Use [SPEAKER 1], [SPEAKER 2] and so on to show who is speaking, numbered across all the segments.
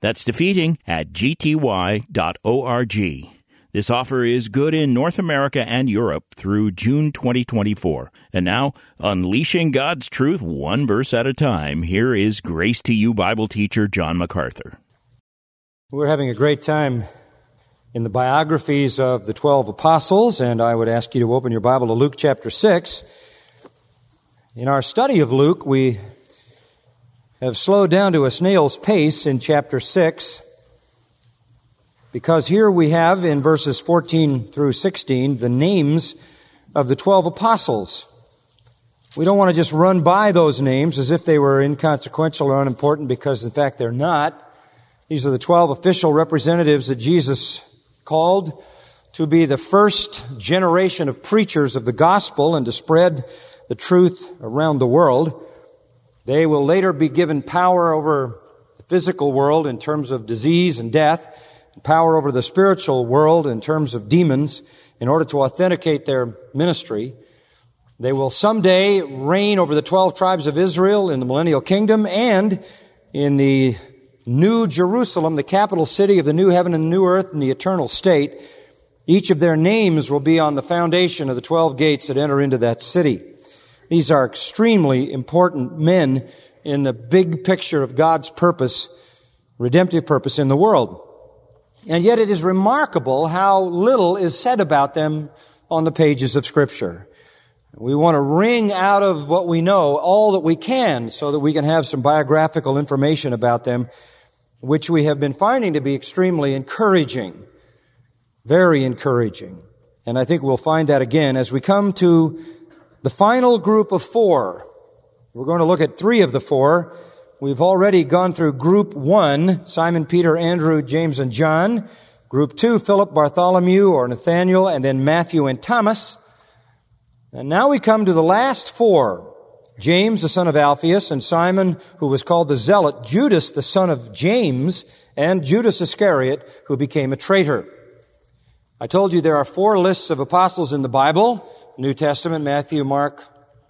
[SPEAKER 1] That's defeating at gty.org. This offer is good in North America and Europe through June 2024. And now, unleashing God's truth one verse at a time, here is Grace to You Bible teacher John MacArthur.
[SPEAKER 2] We're having a great time in the biographies of the 12 apostles, and I would ask you to open your Bible to Luke chapter 6. In our study of Luke, we have slowed down to a snail's pace in chapter 6 because here we have in verses 14 through 16 the names of the 12 apostles. We don't want to just run by those names as if they were inconsequential or unimportant because in fact they're not. These are the 12 official representatives that Jesus called to be the first generation of preachers of the gospel and to spread the truth around the world. They will later be given power over the physical world in terms of disease and death, power over the spiritual world in terms of demons in order to authenticate their ministry. They will someday reign over the 12 tribes of Israel in the millennial kingdom and in the new Jerusalem, the capital city of the new heaven and new earth and the eternal state. Each of their names will be on the foundation of the 12 gates that enter into that city. These are extremely important men in the big picture of God's purpose, redemptive purpose in the world. And yet it is remarkable how little is said about them on the pages of scripture. We want to wring out of what we know all that we can so that we can have some biographical information about them, which we have been finding to be extremely encouraging. Very encouraging. And I think we'll find that again as we come to the final group of four. We're going to look at three of the four. We've already gone through group one, Simon, Peter, Andrew, James, and John. Group two, Philip, Bartholomew, or Nathaniel, and then Matthew and Thomas. And now we come to the last four. James, the son of Alphaeus, and Simon, who was called the Zealot, Judas, the son of James, and Judas Iscariot, who became a traitor. I told you there are four lists of apostles in the Bible. New Testament, Matthew, Mark,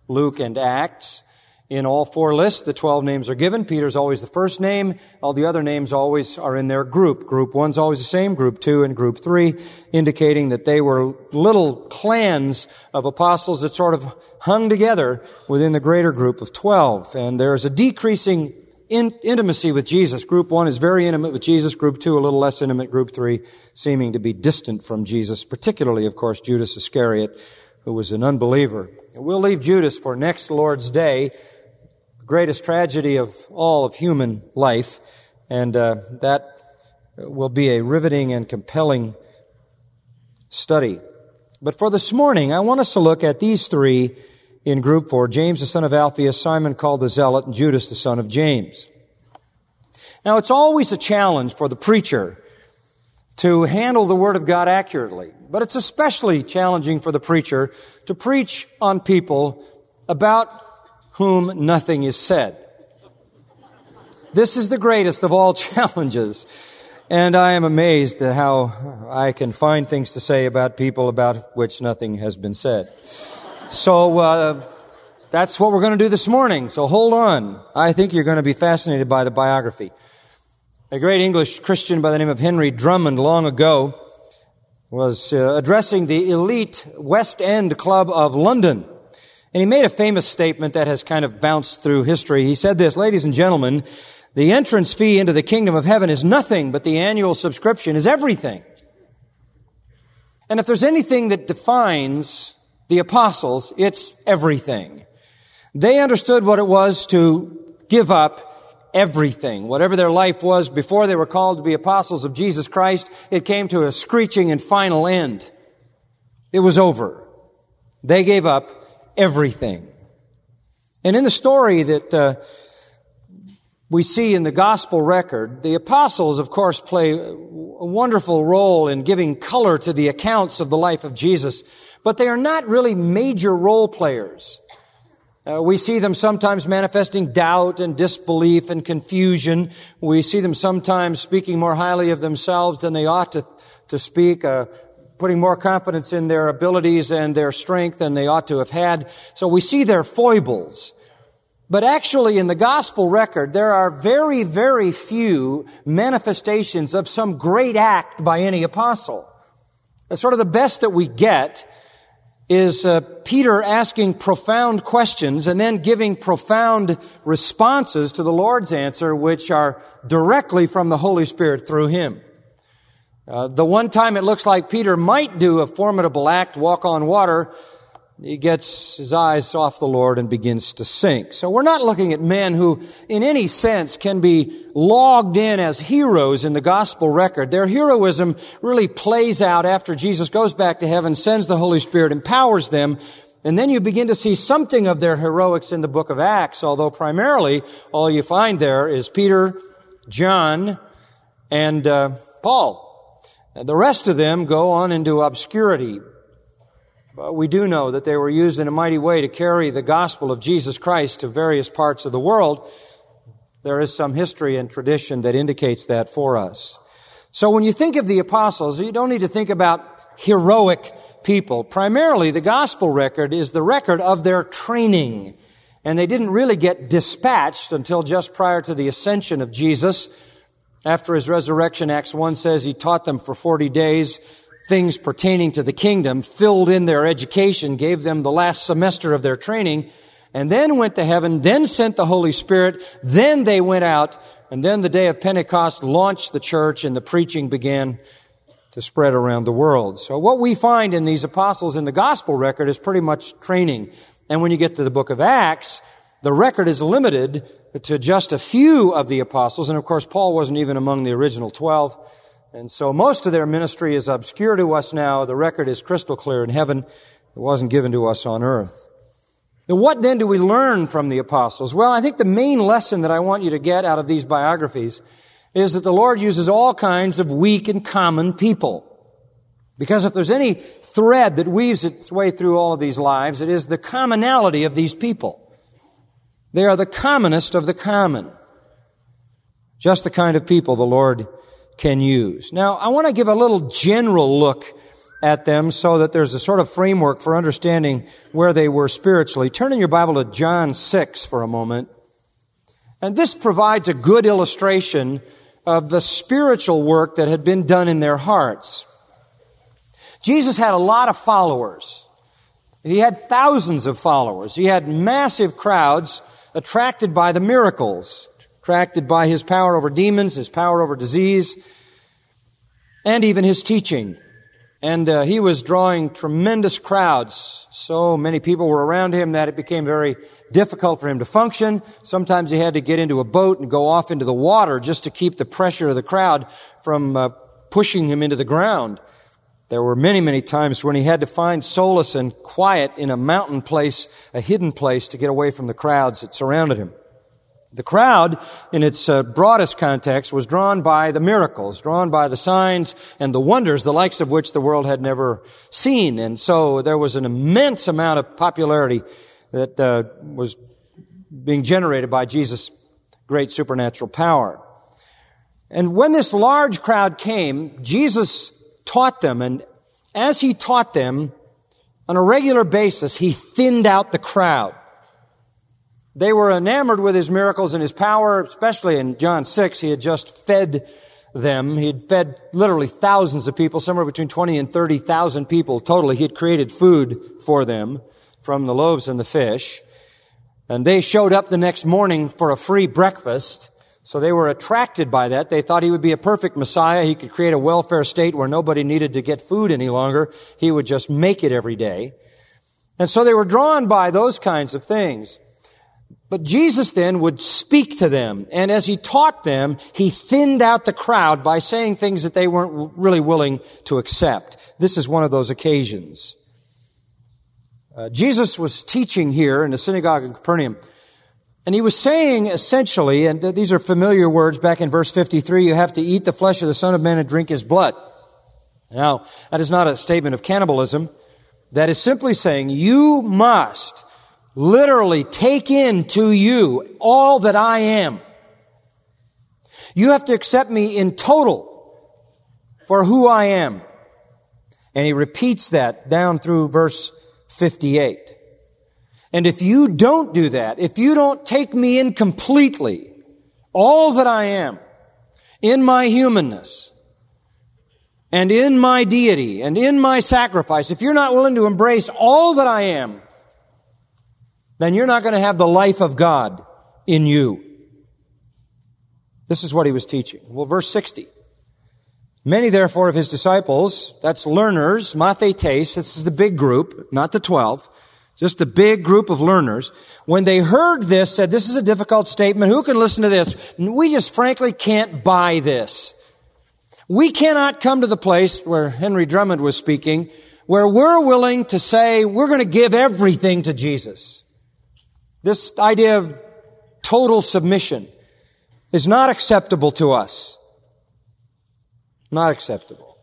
[SPEAKER 2] Luke, and Acts. In all four lists, the 12 names are given. Peter's always the first name. All the other names always are in their group. Group one's always the same, group two and group three, indicating that they were little clans of apostles that sort of hung together within the greater group of 12. And there's a decreasing in, intimacy with Jesus. Group one is very intimate with Jesus. Group two, a little less intimate. Group three, seeming to be distant from Jesus, particularly, of course, Judas Iscariot, who was an unbeliever. We'll leave Judas for next Lord's Day, the greatest tragedy of all of human life, and uh, that will be a riveting and compelling study. But for this morning, I want us to look at these three in group four James, the son of Alphaeus, Simon called the Zealot, and Judas, the son of James. Now, it's always a challenge for the preacher to handle the Word of God accurately. But it's especially challenging for the preacher to preach on people about whom nothing is said. This is the greatest of all challenges. And I am amazed at how I can find things to say about people about which nothing has been said. So, uh, that's what we're going to do this morning. So hold on. I think you're going to be fascinated by the biography. A great English Christian by the name of Henry Drummond long ago was uh, addressing the elite West End Club of London. And he made a famous statement that has kind of bounced through history. He said this, ladies and gentlemen, the entrance fee into the kingdom of heaven is nothing, but the annual subscription is everything. And if there's anything that defines the apostles, it's everything. They understood what it was to give up everything. Whatever their life was before they were called to be apostles of Jesus Christ, it came to a screeching and final end. It was over. They gave up everything. And in the story that uh, we see in the gospel record, the apostles, of course, play a wonderful role in giving color to the accounts of the life of Jesus, but they are not really major role players. Uh, we see them sometimes manifesting doubt and disbelief and confusion. We see them sometimes speaking more highly of themselves than they ought to, to speak, uh, putting more confidence in their abilities and their strength than they ought to have had. So we see their foibles. But actually in the gospel record, there are very, very few manifestations of some great act by any apostle. Sort of the best that we get is uh, Peter asking profound questions and then giving profound responses to the Lord's answer, which are directly from the Holy Spirit through him. Uh, the one time it looks like Peter might do a formidable act, walk on water, he gets his eyes off the Lord and begins to sink. So we're not looking at men who, in any sense, can be logged in as heroes in the gospel record. Their heroism really plays out after Jesus goes back to heaven, sends the Holy Spirit, empowers them, and then you begin to see something of their heroics in the book of Acts, although primarily all you find there is Peter, John, and uh, Paul. The rest of them go on into obscurity. But we do know that they were used in a mighty way to carry the gospel of Jesus Christ to various parts of the world. There is some history and tradition that indicates that for us. So when you think of the apostles, you don't need to think about heroic people. Primarily, the gospel record is the record of their training. And they didn't really get dispatched until just prior to the ascension of Jesus. After his resurrection, Acts 1 says he taught them for 40 days things pertaining to the kingdom, filled in their education, gave them the last semester of their training, and then went to heaven, then sent the Holy Spirit, then they went out, and then the day of Pentecost launched the church and the preaching began to spread around the world. So what we find in these apostles in the gospel record is pretty much training. And when you get to the book of Acts, the record is limited to just a few of the apostles. And of course, Paul wasn't even among the original twelve. And so most of their ministry is obscure to us now. The record is crystal clear in heaven. It wasn't given to us on earth. Now, what then do we learn from the apostles? Well, I think the main lesson that I want you to get out of these biographies is that the Lord uses all kinds of weak and common people. Because if there's any thread that weaves its way through all of these lives, it is the commonality of these people. They are the commonest of the common. Just the kind of people the Lord can use. Now, I want to give a little general look at them so that there's a sort of framework for understanding where they were spiritually. Turn in your Bible to John 6 for a moment. And this provides a good illustration of the spiritual work that had been done in their hearts. Jesus had a lot of followers. He had thousands of followers. He had massive crowds attracted by the miracles attracted by his power over demons, his power over disease, and even his teaching. And uh, he was drawing tremendous crowds. So many people were around him that it became very difficult for him to function. Sometimes he had to get into a boat and go off into the water just to keep the pressure of the crowd from uh, pushing him into the ground. There were many, many times when he had to find solace and quiet in a mountain place, a hidden place to get away from the crowds that surrounded him. The crowd, in its uh, broadest context, was drawn by the miracles, drawn by the signs and the wonders, the likes of which the world had never seen. And so there was an immense amount of popularity that uh, was being generated by Jesus' great supernatural power. And when this large crowd came, Jesus taught them, and as he taught them, on a regular basis, he thinned out the crowd. They were enamored with his miracles and his power, especially in John 6. He had just fed them. He had fed literally thousands of people, somewhere between 20 and 30,000 people totally. He had created food for them from the loaves and the fish. And they showed up the next morning for a free breakfast. So they were attracted by that. They thought he would be a perfect Messiah. He could create a welfare state where nobody needed to get food any longer. He would just make it every day. And so they were drawn by those kinds of things. But Jesus then would speak to them, and as he taught them, he thinned out the crowd by saying things that they weren't really willing to accept. This is one of those occasions. Uh, Jesus was teaching here in the synagogue in Capernaum And he was saying essentially, and these are familiar words back in verse 53, you have to eat the flesh of the Son of Man and drink his blood. Now, that is not a statement of cannibalism. That is simply saying you must literally take in to you all that I am. You have to accept me in total for who I am. And he repeats that down through verse 58. And if you don't do that, if you don't take me in completely, all that I am, in my humanness, and in my deity, and in my sacrifice, if you're not willing to embrace all that I am, then you're not going to have the life of God in you. This is what he was teaching. Well, verse 60. Many, therefore, of his disciples, that's learners, mathetes, this is the big group, not the twelve, just a big group of learners, when they heard this, said, this is a difficult statement, who can listen to this? We just frankly can't buy this. We cannot come to the place where Henry Drummond was speaking, where we're willing to say, we're going to give everything to Jesus. This idea of total submission is not acceptable to us. Not acceptable.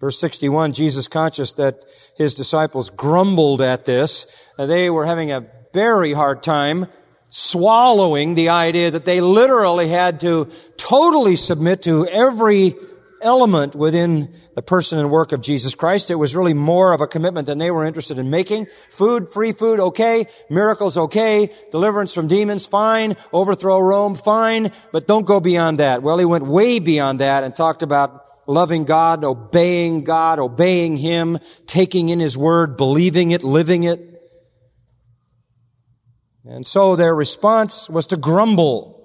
[SPEAKER 2] Verse 61, Jesus conscious that his disciples grumbled at this. Uh, they were having a very hard time swallowing the idea that they literally had to totally submit to every element within the person and work of Jesus Christ. It was really more of a commitment than they were interested in making. Food, free food, okay. Miracles, okay. Deliverance from demons, fine. Overthrow Rome, fine. But don't go beyond that. Well, he went way beyond that and talked about loving God, obeying God, obeying Him, taking in His Word, believing it, living it. And so their response was to grumble.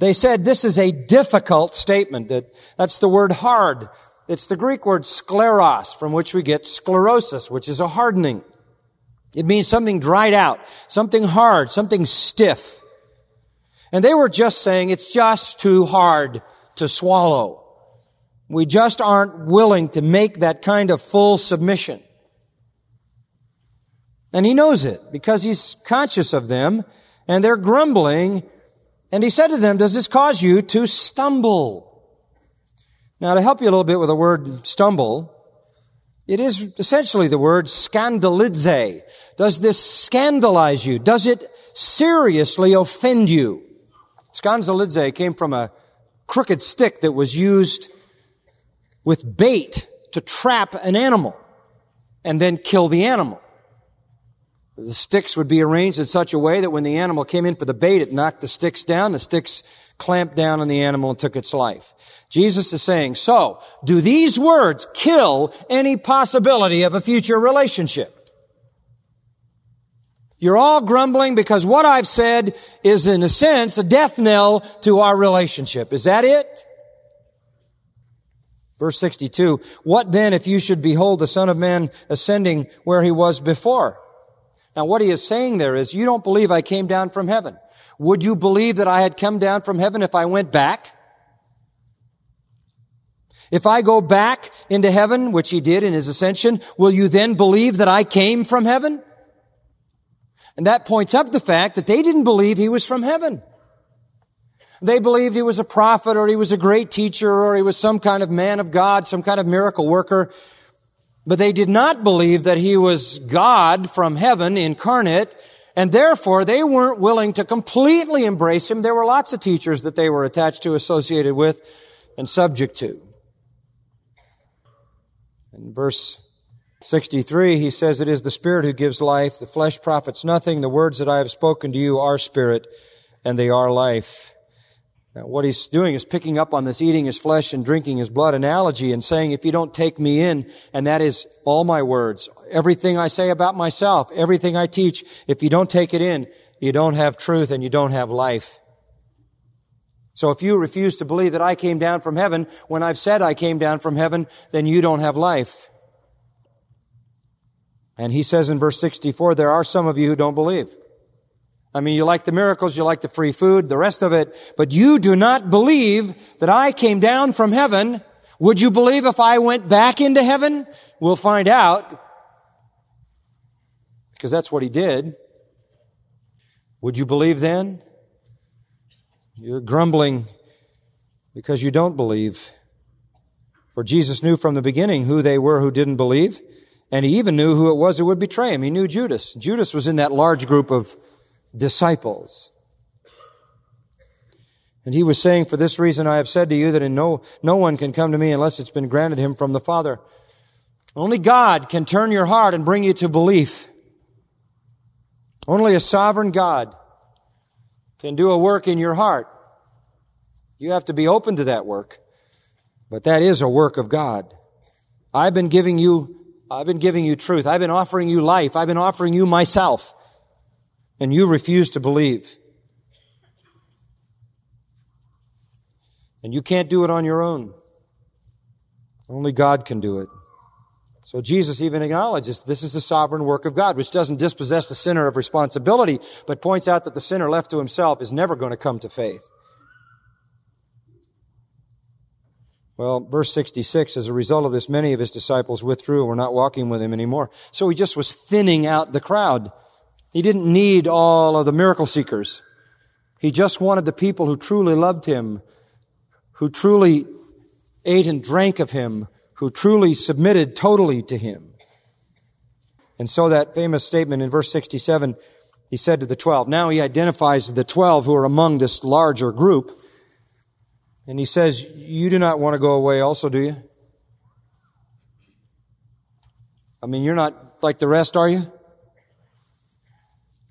[SPEAKER 2] They said this is a difficult statement. That, that's the word hard. It's the Greek word scleros, from which we get sclerosis, which is a hardening. It means something dried out, something hard, something stiff. And they were just saying it's just too hard to swallow. We just aren't willing to make that kind of full submission. And he knows it because he's conscious of them and they're grumbling and he said to them, does this cause you to stumble? Now, to help you a little bit with the word stumble, it is essentially the word scandalize. Does this scandalize you? Does it seriously offend you? Scandalize came from a crooked stick that was used with bait to trap an animal and then kill the animal. The sticks would be arranged in such a way that when the animal came in for the bait, it knocked the sticks down. The sticks clamped down on the animal and took its life. Jesus is saying, so, do these words kill any possibility of a future relationship? You're all grumbling because what I've said is in a sense a death knell to our relationship. Is that it? Verse 62, what then if you should behold the Son of Man ascending where he was before? Now what he is saying there is, you don't believe I came down from heaven. Would you believe that I had come down from heaven if I went back? If I go back into heaven, which he did in his ascension, will you then believe that I came from heaven? And that points up the fact that they didn't believe he was from heaven. They believed he was a prophet or he was a great teacher or he was some kind of man of God, some kind of miracle worker. But they did not believe that he was God from heaven incarnate, and therefore they weren't willing to completely embrace him. There were lots of teachers that they were attached to, associated with, and subject to. In verse 63, he says, It is the Spirit who gives life. The flesh profits nothing. The words that I have spoken to you are spirit, and they are life. Now, what he's doing is picking up on this eating his flesh and drinking his blood analogy and saying, if you don't take me in, and that is all my words, everything I say about myself, everything I teach, if you don't take it in, you don't have truth and you don't have life. So if you refuse to believe that I came down from heaven when I've said I came down from heaven, then you don't have life. And he says in verse 64, there are some of you who don't believe. I mean, you like the miracles, you like the free food, the rest of it, but you do not believe that I came down from heaven. Would you believe if I went back into heaven? We'll find out. Because that's what he did. Would you believe then? You're grumbling because you don't believe. For Jesus knew from the beginning who they were who didn't believe, and he even knew who it was who would betray him. He knew Judas. Judas was in that large group of disciples. And he was saying, For this reason I have said to you that in no, no one can come to me unless it's been granted him from the Father. Only God can turn your heart and bring you to belief. Only a sovereign God can do a work in your heart. You have to be open to that work. But that is a work of God. I've been giving you, I've been giving you truth. I've been offering you life. I've been offering you myself. And you refuse to believe. And you can't do it on your own. Only God can do it. So Jesus even acknowledges this is a sovereign work of God, which doesn't dispossess the sinner of responsibility, but points out that the sinner left to himself is never going to come to faith. Well, verse 66, as a result of this, many of his disciples withdrew and were not walking with him anymore. So he just was thinning out the crowd. He didn't need all of the miracle seekers. He just wanted the people who truly loved him, who truly ate and drank of him, who truly submitted totally to him. And so that famous statement in verse 67, he said to the 12, now he identifies the 12 who are among this larger group. And he says, you do not want to go away also, do you? I mean, you're not like the rest, are you?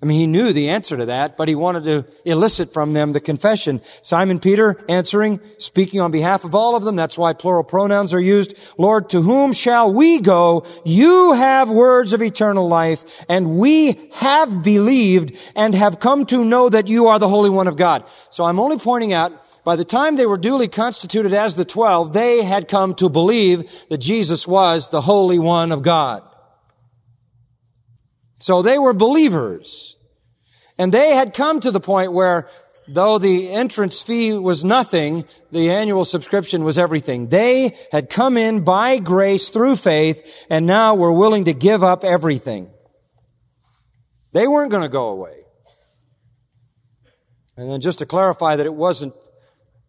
[SPEAKER 2] I mean, he knew the answer to that, but he wanted to elicit from them the confession. Simon Peter answering, speaking on behalf of all of them. That's why plural pronouns are used. Lord, to whom shall we go? You have words of eternal life, and we have believed and have come to know that you are the Holy One of God. So I'm only pointing out, by the time they were duly constituted as the twelve, they had come to believe that Jesus was the Holy One of God. So they were believers. And they had come to the point where though the entrance fee was nothing, the annual subscription was everything. They had come in by grace through faith and now were willing to give up everything. They weren't going to go away. And then just to clarify that it wasn't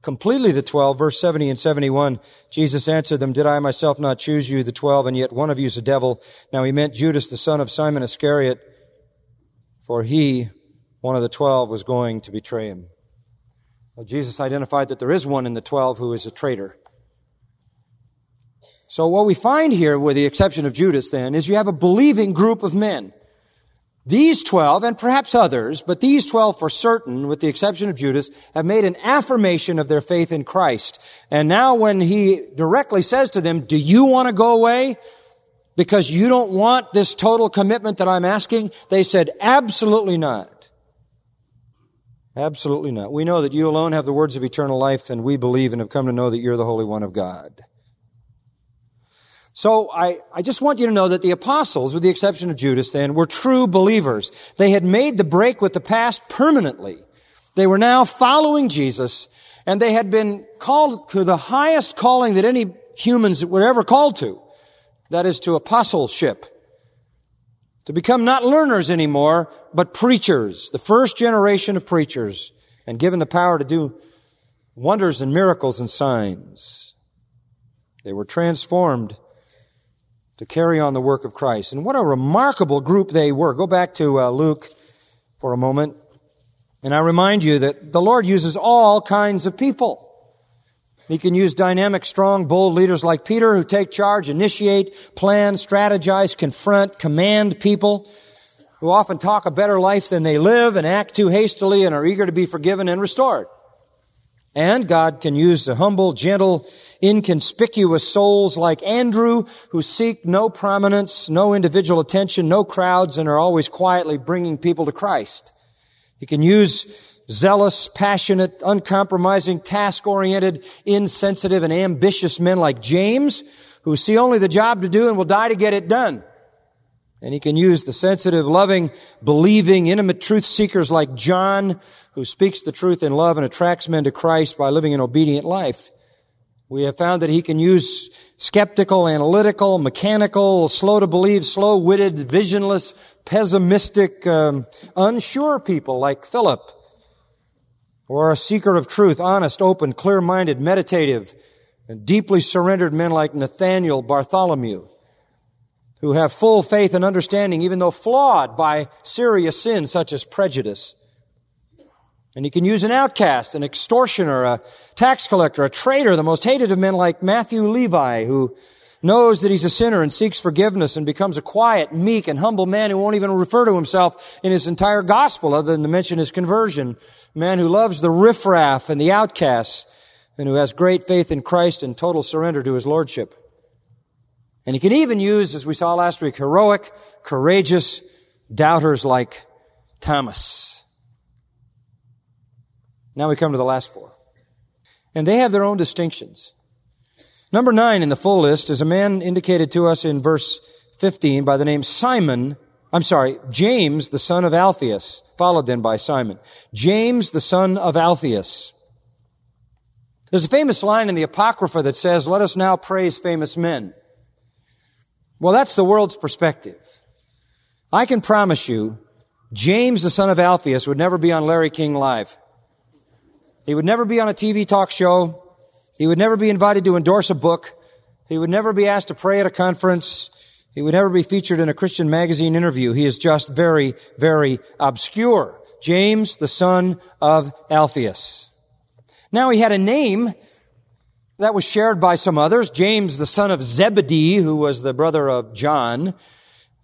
[SPEAKER 2] completely the twelve, verse 70 and 71, Jesus answered them, Did I myself not choose you, the twelve, and yet one of you is a devil? Now he meant Judas, the son of Simon Iscariot, for he, one of the twelve, was going to betray him. Well, Jesus identified that there is one in the twelve who is a traitor. So what we find here, with the exception of Judas then, is you have a believing group of men. These 12, and perhaps others, but these 12 for certain, with the exception of Judas, have made an affirmation of their faith in Christ. And now when he directly says to them, do you want to go away? Because you don't want this total commitment that I'm asking? They said, absolutely not. Absolutely not. We know that you alone have the words of eternal life, and we believe and have come to know that you're the Holy One of God. So I, I just want you to know that the apostles, with the exception of Judas then, were true believers. They had made the break with the past permanently. They were now following Jesus, and they had been called to the highest calling that any humans were ever called to. That is to apostleship. To become not learners anymore, but preachers. The first generation of preachers. And given the power to do wonders and miracles and signs. They were transformed to carry on the work of Christ. And what a remarkable group they were. Go back to uh, Luke for a moment. And I remind you that the Lord uses all kinds of people. He can use dynamic, strong, bold leaders like Peter who take charge, initiate, plan, strategize, confront, command people who often talk a better life than they live and act too hastily and are eager to be forgiven and restored. And God can use the humble, gentle, inconspicuous souls like Andrew who seek no prominence, no individual attention, no crowds, and are always quietly bringing people to Christ. He can use zealous, passionate, uncompromising, task-oriented, insensitive, and ambitious men like James who see only the job to do and will die to get it done. And he can use the sensitive, loving, believing, intimate truth seekers like John, who speaks the truth in love and attracts men to Christ by living an obedient life. We have found that he can use skeptical, analytical, mechanical, slow to believe, slow-witted, visionless, pessimistic, um, unsure people like Philip, or a seeker of truth, honest, open, clear-minded, meditative, and deeply surrendered men like Nathaniel, Bartholomew, who have full faith and understanding, even though flawed by serious sins such as prejudice. And he can use an outcast, an extortioner, a tax collector, a traitor, the most hated of men like Matthew Levi, who knows that he's a sinner and seeks forgiveness and becomes a quiet, meek, and humble man who won't even refer to himself in his entire gospel other than to mention his conversion. A man who loves the riffraff and the outcasts and who has great faith in Christ and total surrender to his lordship. And he can even use, as we saw last week, heroic, courageous doubters like Thomas. Now we come to the last four. And they have their own distinctions. Number nine in the full list is a man indicated to us in verse 15 by the name Simon. I'm sorry, James, the son of Alphaeus, followed then by Simon. James, the son of Alphaeus. There's a famous line in the Apocrypha that says, let us now praise famous men. Well, that's the world's perspective. I can promise you, James, the son of Alphaeus, would never be on Larry King Live. He would never be on a TV talk show. He would never be invited to endorse a book. He would never be asked to pray at a conference. He would never be featured in a Christian magazine interview. He is just very, very obscure. James, the son of Alphaeus. Now he had a name that was shared by some others. James, the son of Zebedee, who was the brother of John.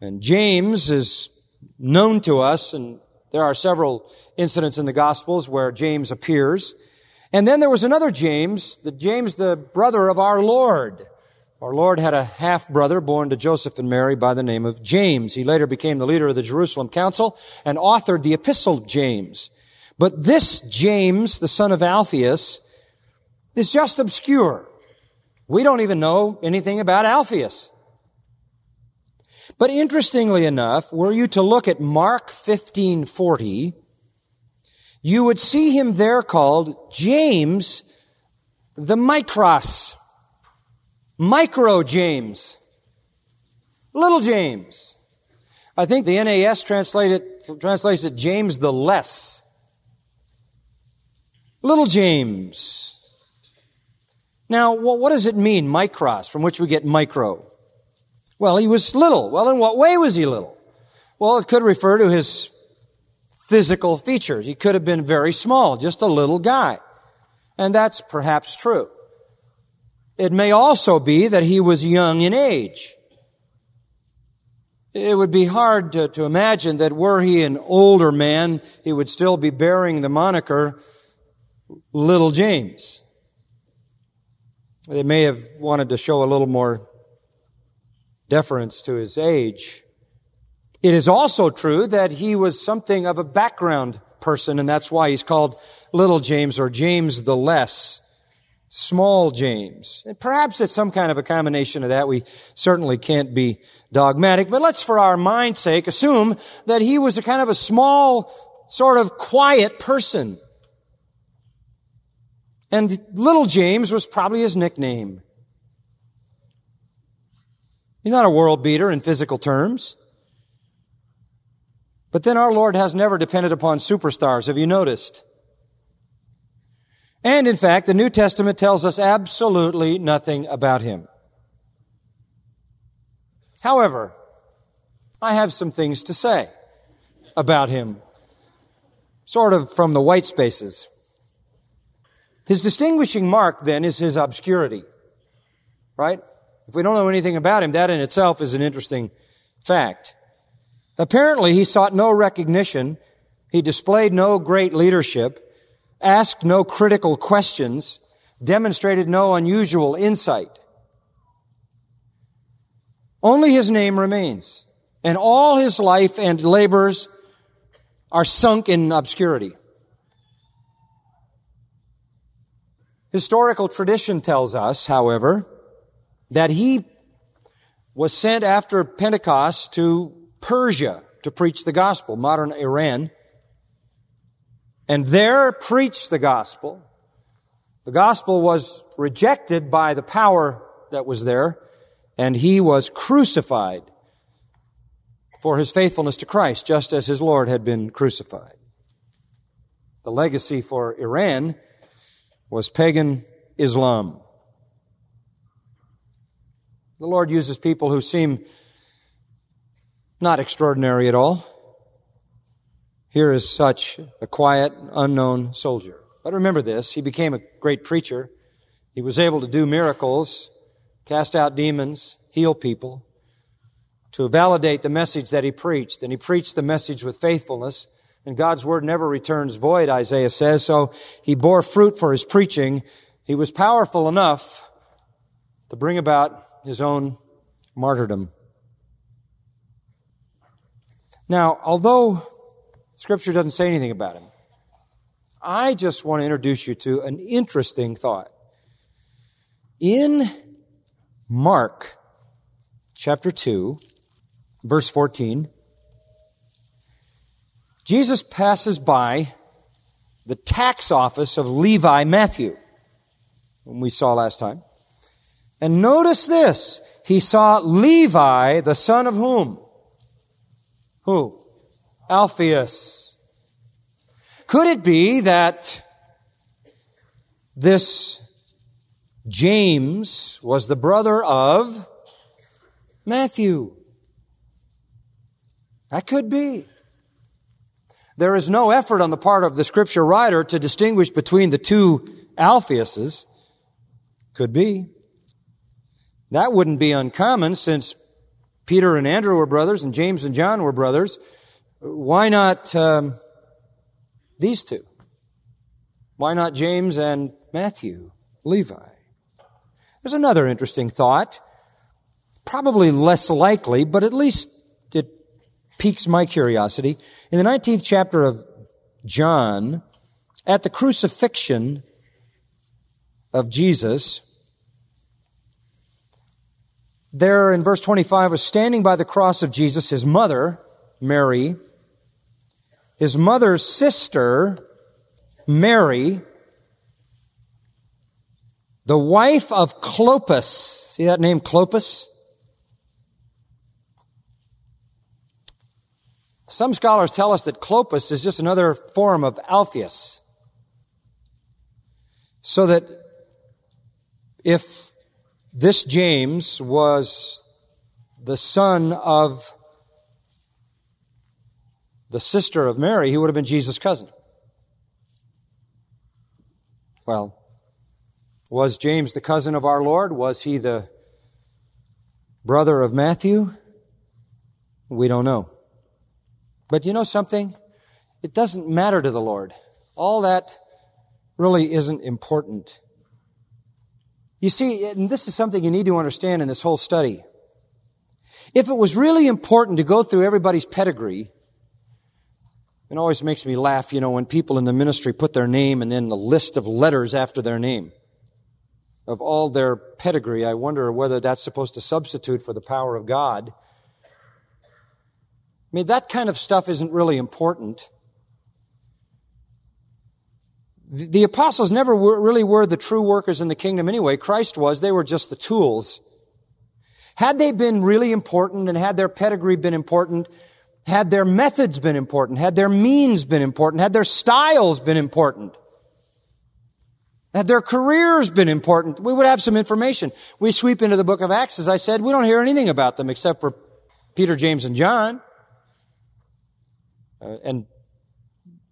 [SPEAKER 2] And James is known to us, and there are several incidents in the Gospels where James appears. And then there was another James, the James, the brother of our Lord. Our Lord had a half brother born to Joseph and Mary by the name of James. He later became the leader of the Jerusalem Council and authored the Epistle of James. But this James, the son of Alphaeus, is just obscure. We don't even know anything about Alpheus. But interestingly enough, were you to look at Mark 1540, you would see him there called James the Micros. Micro James. Little James. I think the NAS translates it James the Less. Little James. Now, what does it mean, micros, from which we get micro? Well, he was little. Well, in what way was he little? Well, it could refer to his physical features. He could have been very small, just a little guy. And that's perhaps true. It may also be that he was young in age. It would be hard to, to, imagine that were he an older man, he would still be bearing the moniker Little James. They may have wanted to show a little more deference to his age. It is also true that he was something of a background person, and that's why he's called Little James or James the Less. Small James. And perhaps it's some kind of a combination of that. We certainly can't be dogmatic, but let's for our mind's sake assume that he was a kind of a small, sort of quiet person. And little James was probably his nickname. He's not a world beater in physical terms. But then our Lord has never depended upon superstars. Have you noticed? And in fact, the New Testament tells us absolutely nothing about him. However, I have some things to say about him, sort of from the white spaces. His distinguishing mark then is his obscurity, right? If we don't know anything about him, that in itself is an interesting fact. Apparently, he sought no recognition. He displayed no great leadership, asked no critical questions, demonstrated no unusual insight. Only his name remains, and all his life and labors are sunk in obscurity. Historical tradition tells us, however, that he was sent after Pentecost to Persia to preach the gospel, modern Iran, and there preached the gospel The gospel was rejected by the power that was there, and he was crucified for his faithfulness to Christ, just as his Lord had been crucified. The legacy for Iran was pagan Islam. The Lord uses people who seem not extraordinary at all. Here is such a quiet, unknown soldier. But remember this, he became a great preacher. He was able to do miracles, cast out demons, heal people, to validate the message that he preached. And he preached the message with faithfulness. And God's word never returns void, Isaiah says. So he bore fruit for his preaching. He was powerful enough to bring about his own martyrdom. Now, although Scripture doesn't say anything about him, I just want to introduce you to an interesting thought. In Mark chapter 2, verse 14, Jesus passes by the tax office of Levi Matthew, whom we saw last time. And notice this. He saw Levi, the son of whom? Who? Alphaeus. Could it be that this James was the brother of Matthew? That could be. There is no effort on the part of the scripture writer to distinguish between the two Alphaeuses. Could be. That wouldn't be uncommon since Peter and Andrew were brothers and James and John were brothers. Why not um, these two? Why not James and Matthew, Levi? There's another interesting thought, probably less likely, but at least piques my curiosity. In the 19th chapter of John, at the crucifixion of Jesus, there in verse 25 was standing by the cross of Jesus his mother, Mary, his mother's sister, Mary, the wife of Clopas. See that name, Clopas? Some scholars tell us that Clopas is just another form of Alpheus. So that if this James was the son of the sister of Mary, he would have been Jesus' cousin. Well, was James the cousin of our Lord? Was he the brother of Matthew? We don't know. But you know something? It doesn't matter to the Lord. All that really isn't important. You see, and this is something you need to understand in this whole study. If it was really important to go through everybody's pedigree, it always makes me laugh, you know, when people in the ministry put their name and then a list of letters after their name of all their pedigree. I wonder whether that's supposed to substitute for the power of God. I mean, that kind of stuff isn't really important. The apostles never were, really were the true workers in the kingdom anyway. Christ was. They were just the tools. Had they been really important and had their pedigree been important, had their methods been important, had their means been important, had their styles been important, had their careers been important, we would have some information. We sweep into the book of Acts, as I said, we don't hear anything about them except for Peter, James, and John. Uh, and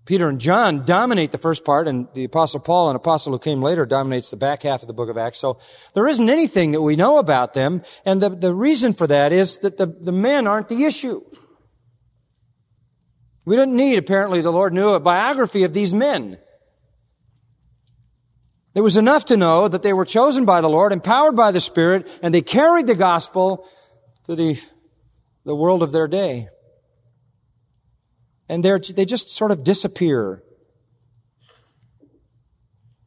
[SPEAKER 2] Peter and John dominate the first part, and the Apostle Paul, an apostle who came later, dominates the back half of the book of Acts. So there isn't anything that we know about them, and the, the reason for that is that the, the men aren't the issue. We didn't need, apparently, the Lord knew a biography of these men. It was enough to know that they were chosen by the Lord, empowered by the Spirit, and they carried the gospel to the, the world of their day and they just sort of disappear.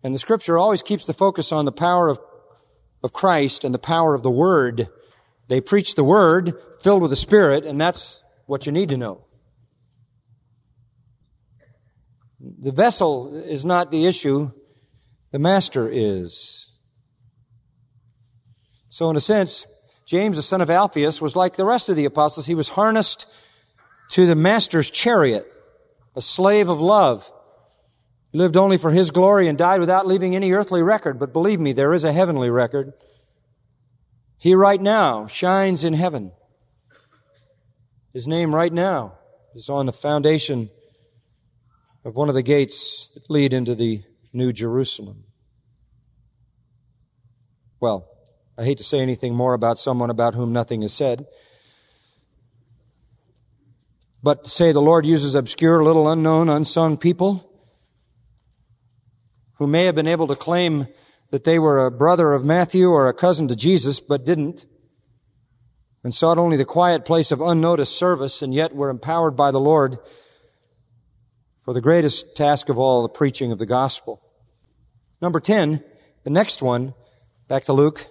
[SPEAKER 2] And the scripture always keeps the focus on the power of, of Christ and the power of the Word. They preach the Word filled with the Spirit, and that's what you need to know. The vessel is not the issue. the Master is. So in a sense, James, the son of Alphaeus, was like the rest of the apostles. He was harnessed to the Master's chariot, a slave of love. He lived only for His glory and died without leaving any earthly record. But believe me, there is a heavenly record. He right now shines in heaven. His name right now is on the foundation of one of the gates that lead into the New Jerusalem. Well, I hate to say anything more about someone about whom nothing is said. But to say the Lord uses obscure, little unknown, unsung people who may have been able to claim that they were a brother of Matthew or a cousin to Jesus, but didn't, and sought only the quiet place of unnoticed service, and yet were empowered by the Lord for the greatest task of all, the preaching of the gospel. Number 10, the next one, back to Luke.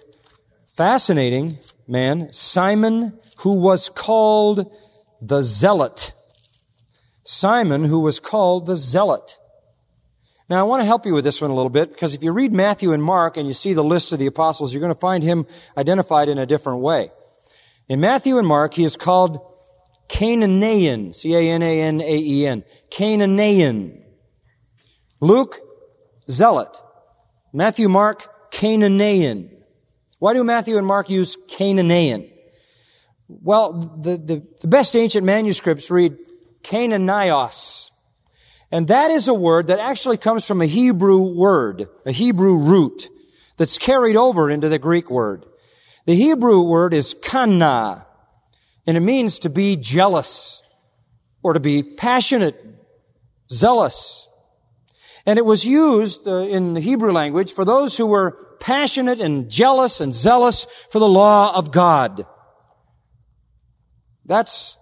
[SPEAKER 2] Fascinating man, Simon, who was called the Zealot. Simon, who was called the Zealot. Now, I want to help you with this one a little bit because if you read Matthew and Mark and you see the lists of the apostles, you're going to find him identified in a different way. In Matthew and Mark, he is called Cananaean, C-A-N-A-N-A-E-N, Cananaean. Luke, Zealot. Matthew, Mark, Cananaean. Why do Matthew and Mark use Cananaean? Well, the, the, the best ancient manuscripts read Canaanios. And that is a word that actually comes from a Hebrew word, a Hebrew root, that's carried over into the Greek word. The Hebrew word is kana, and it means to be jealous, or to be passionate, zealous. And it was used uh, in the Hebrew language for those who were passionate and jealous and zealous for the law of God. That's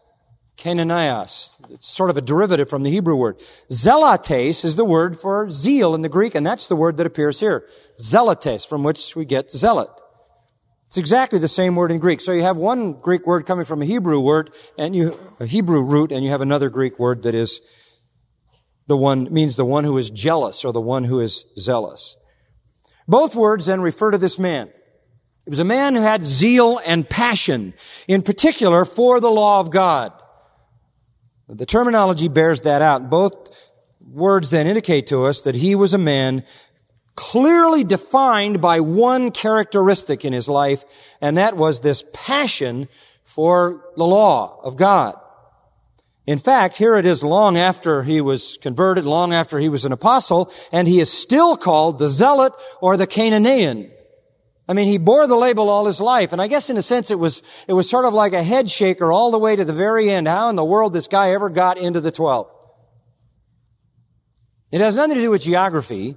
[SPEAKER 2] Cananias. It's sort of a derivative from the Hebrew word. Zelotes is the word for zeal in the Greek, and that's the word that appears here. Zelotes, from which we get zealot. It's exactly the same word in Greek. So you have one Greek word coming from a Hebrew word, and you, a Hebrew root, and you have another Greek word that is the one, means the one who is jealous or the one who is zealous. Both words then refer to this man. He was a man who had zeal and passion, in particular for the law of God. The terminology bears that out. Both words then indicate to us that he was a man clearly defined by one characteristic in his life, and that was this passion for the law of God. In fact, here it is long after he was converted, long after he was an apostle, and he is still called the zealot or the Cananaean. I mean, he bore the label all his life, and I guess in a sense it was, it was sort of like a head shaker all the way to the very end. How in the world this guy ever got into the twelve? It has nothing to do with geography.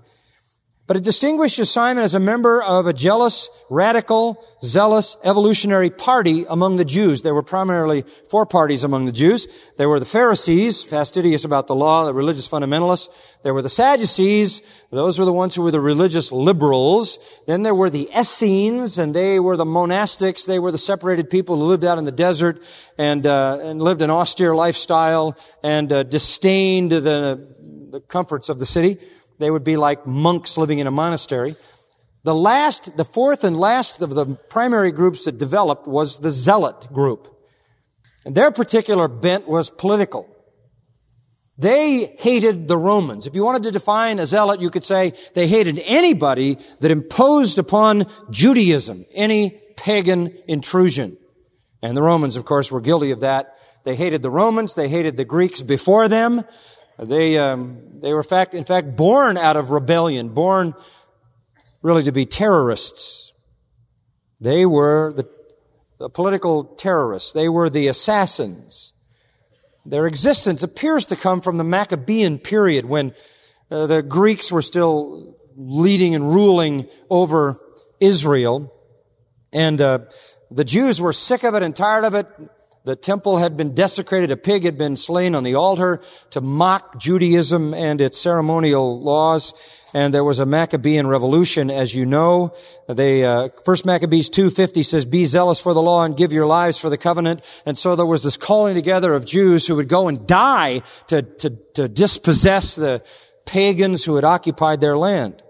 [SPEAKER 2] But it distinguishes Simon as a member of a jealous, radical, zealous, evolutionary party among the Jews. There were primarily four parties among the Jews. There were the Pharisees, fastidious about the law, the religious fundamentalists. There were the Sadducees. Those were the ones who were the religious liberals. Then there were the Essenes, and they were the monastics. They were the separated people who lived out in the desert and, uh, and lived an austere lifestyle and uh, disdained the, the comforts of the city. They would be like monks living in a monastery. The last, the fourth and last of the primary groups that developed was the zealot group. And their particular bent was political. They hated the Romans. If you wanted to define a zealot, you could say they hated anybody that imposed upon Judaism any pagan intrusion. And the Romans, of course, were guilty of that. They hated the Romans. They hated the Greeks before them. They, um, they were fact, in fact born out of rebellion, born really to be terrorists. They were the, the political terrorists. They were the assassins. Their existence appears to come from the Maccabean period when uh, the Greeks were still leading and ruling over Israel. And uh, the Jews were sick of it and tired of it. The temple had been desecrated. A pig had been slain on the altar to mock Judaism and its ceremonial laws. And there was a Maccabean revolution, as you know. They, uh, First Maccabees 2.50 says, be zealous for the law and give your lives for the covenant. And so there was this calling together of Jews who would go and die to, to, to dispossess the pagans who had occupied their land.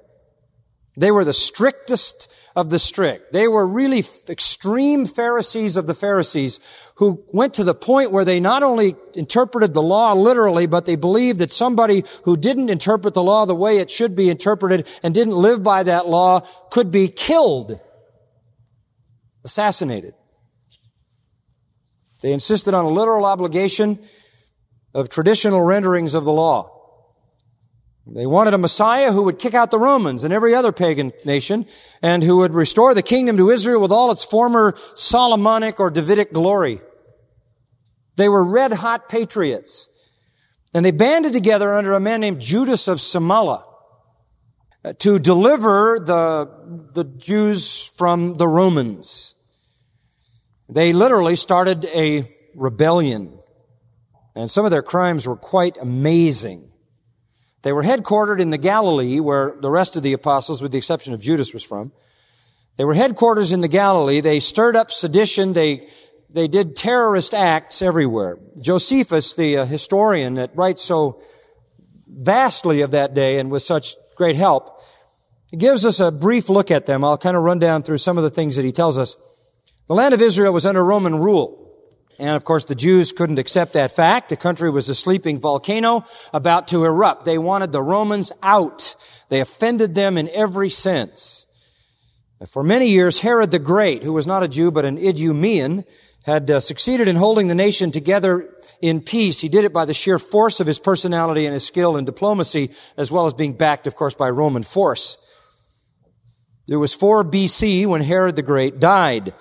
[SPEAKER 2] They were the strictest of the strict. They were really extreme Pharisees of the Pharisees who went to the point where they not only interpreted the law literally, but they believed that somebody who didn't interpret the law the way it should be interpreted and didn't live by that law could be killed, assassinated. They insisted on a literal obligation of traditional renderings of the law. They wanted a Messiah who would kick out the Romans and every other pagan nation and who would restore the kingdom to Israel with all its former Solomonic or Davidic glory. They were red hot patriots. And they banded together under a man named Judas of Samala uh, to deliver the, the Jews from the Romans. They literally started a rebellion. And some of their crimes were quite amazing. They were headquartered in the Galilee, where the rest of the apostles, with the exception of Judas, was from. They were headquarters in the Galilee. They stirred up sedition. They, they did terrorist acts everywhere. Josephus, the uh, historian that writes so vastly of that day and with such great help, gives us a brief look at them. I'll kind of run down through some of the things that he tells us. The land of Israel was under Roman rule. And of course, the Jews couldn't accept that fact. The country was a sleeping volcano about to erupt. They wanted the Romans out. They offended them in every sense. For many years, Herod the Great, who was not a Jew but an Idumean, had uh, succeeded in holding the nation together in peace. He did it by the sheer force of his personality and his skill in diplomacy, as well as being backed, of course, by Roman force. It was 4 BC when Herod the Great died.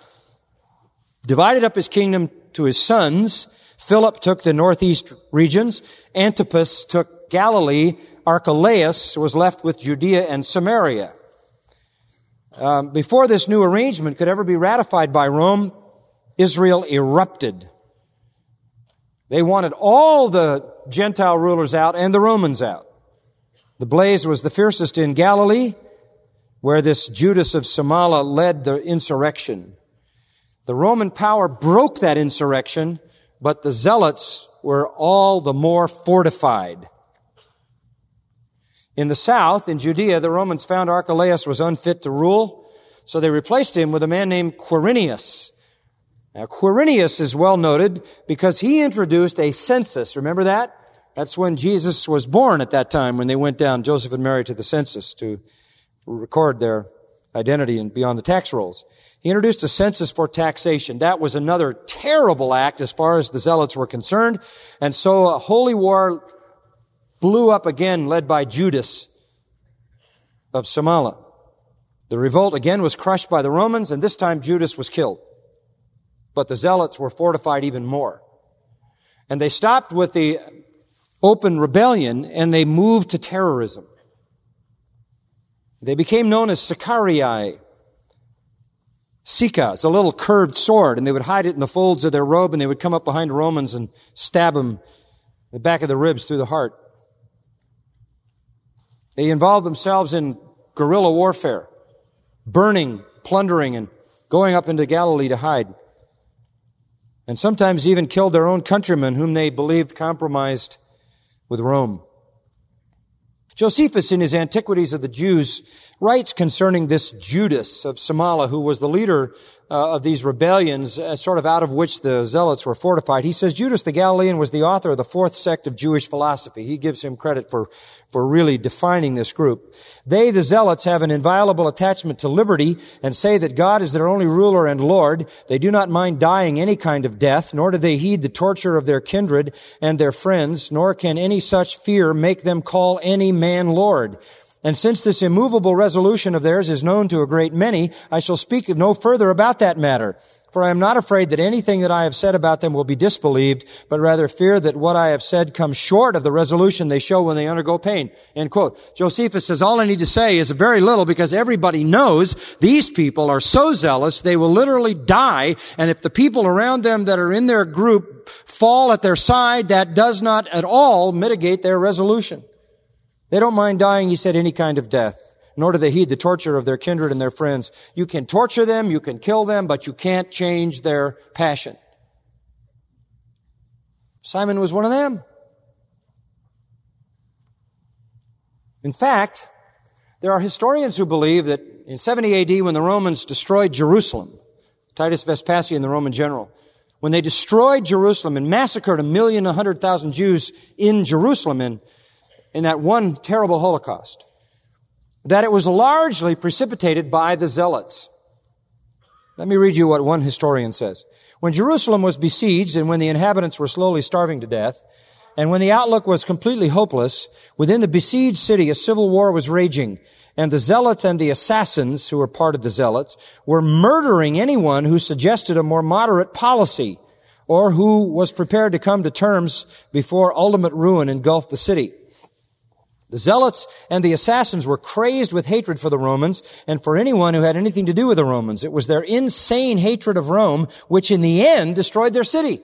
[SPEAKER 2] Divided up his kingdom to his sons. Philip took the northeast regions. Antipas took Galilee. Archelaus was left with Judea and Samaria. Um, before this new arrangement could ever be ratified by Rome, Israel erupted. They wanted all the Gentile rulers out and the Romans out. The blaze was the fiercest in Galilee, where this Judas of Samala led the insurrection. The Roman power broke that insurrection, but the zealots were all the more fortified. In the south, in Judea, the Romans found Archelaus was unfit to rule, so they replaced him with a man named Quirinius. Now, Quirinius is well noted because he introduced a census. Remember that? That's when Jesus was born at that time, when they went down, Joseph and Mary, to the census to record their identity and be on the tax rolls. He introduced a census for taxation. That was another terrible act as far as the zealots were concerned. And so a holy war blew up again, led by Judas of Samala. The revolt again was crushed by the Romans, and this time Judas was killed. But the zealots were fortified even more. And they stopped with the open rebellion and they moved to terrorism. They became known as Sicarii, Sika. It's a little curved sword, and they would hide it in the folds of their robe, and they would come up behind Romans and stab them in the back of the ribs through the heart. They involved themselves in guerrilla warfare, burning, plundering, and going up into Galilee to hide. And sometimes even killed their own countrymen whom they believed compromised with Rome. Josephus, in his Antiquities of the Jews, writes concerning this Judas of Samala, who was the leader uh, of these rebellions, uh, sort of out of which the zealots were fortified. He says Judas the Galilean was the author of the fourth sect of Jewish philosophy. He gives him credit for, for really defining this group. They, the zealots, have an inviolable attachment to liberty and say that God is their only ruler and Lord. They do not mind dying any kind of death, nor do they heed the torture of their kindred and their friends, nor can any such fear make them call any man Lord. And since this immovable resolution of theirs is known to a great many, I shall speak no further about that matter. For I am not afraid that anything that I have said about them will be disbelieved, but rather fear that what I have said comes short of the resolution they show when they undergo pain. End quote. Josephus says, all I need to say is very little because everybody knows these people are so zealous they will literally die. And if the people around them that are in their group fall at their side, that does not at all mitigate their resolution. They don't mind dying, he said, any kind of death, nor do they heed the torture of their kindred and their friends. You can torture them, you can kill them, but you can't change their passion. Simon was one of them. In fact, There are historians who believe that in 70 AD, when the Romans destroyed Jerusalem, Titus Vespasian, the Roman general, when they destroyed Jerusalem and massacred a million, a hundred thousand Jews in Jerusalem in, in that one terrible Holocaust, that it was largely precipitated by the Zealots. Let me read you what one historian says. When Jerusalem was besieged and when the inhabitants were slowly starving to death, and when the outlook was completely hopeless, within the besieged city a civil war was raging, and the zealots and the assassins, who were part of the zealots, were murdering anyone who suggested a more moderate policy, or who was prepared to come to terms before ultimate ruin engulfed the city. The zealots and the assassins were crazed with hatred for the Romans and for anyone who had anything to do with the Romans. It was their insane hatred of Rome which in the end destroyed their city.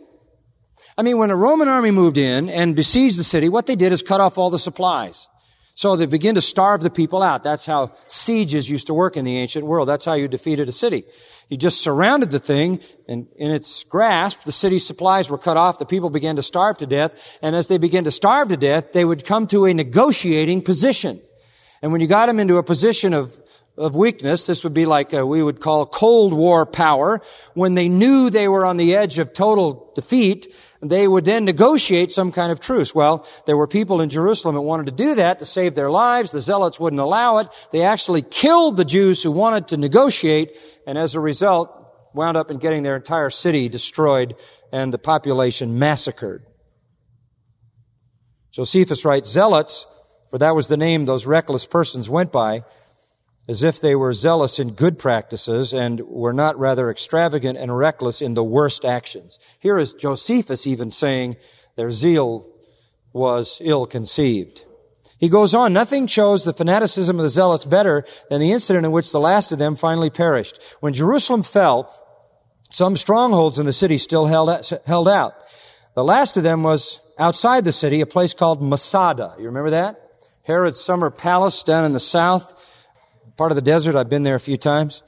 [SPEAKER 2] I mean, when a Roman army moved in and besieged the city, what they did is cut off all the supplies. So they begin to starve the people out. That's how sieges used to work in the ancient world. That's how you defeated a city. You just surrounded the thing and in its grasp, the city's supplies were cut off. The people began to starve to death. And as they began to starve to death, they would come to a negotiating position. And when you got them into a position of of weakness. This would be like a, we would call Cold War power. When they knew they were on the edge of total defeat, they would then negotiate some kind of truce. Well, there were people in Jerusalem that wanted to do that to save their lives. The Zealots wouldn't allow it. They actually killed the Jews who wanted to negotiate, and as a result, wound up in getting their entire city destroyed and the population massacred. Josephus writes, Zealots, for that was the name those reckless persons went by, as if they were zealous in good practices and were not rather extravagant and reckless in the worst actions. Here is Josephus even saying their zeal was ill conceived. He goes on, nothing shows the fanaticism of the zealots better than the incident in which the last of them finally perished. When Jerusalem fell, some strongholds in the city still held, held out. The last of them was outside the city, a place called Masada. You remember that? Herod's summer palace down in the south part of the desert. I've been there a few times.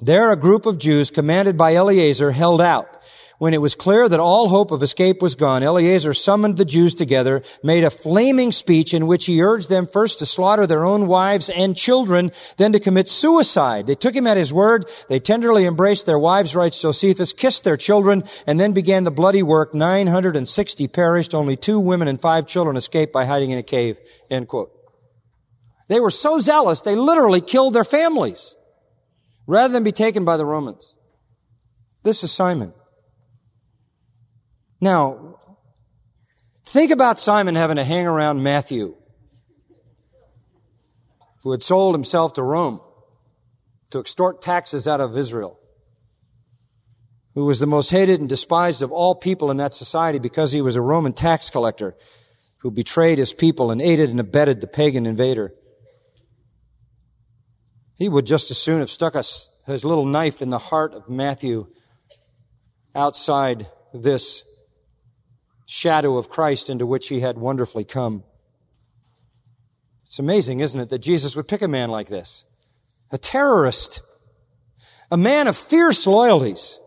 [SPEAKER 2] There, a group of Jews commanded by Eleazar held out. When it was clear that all hope of escape was gone, Eleazar summoned the Jews together, made a flaming speech in which he urged them first to slaughter their own wives and children, then to commit suicide. They took him at his word. They tenderly embraced their wives, writes Josephus, kissed their children, and then began the bloody work. 960 perished. Only two women and five children escaped by hiding in a cave. End quote. They were so zealous, they literally killed their families rather than be taken by the Romans. This is Simon. Now, think about Simon having to hang around Matthew, who had sold himself to Rome to extort taxes out of Israel, who was the most hated and despised of all people in that society because he was a Roman tax collector who betrayed his people and aided and abetted the pagan invader. He would just as soon have stuck us, his little knife in the heart of Matthew outside this shadow of Christ into which he had wonderfully come. It's amazing, isn't it, that Jesus would pick a man like this? A terrorist. A man of fierce loyalties.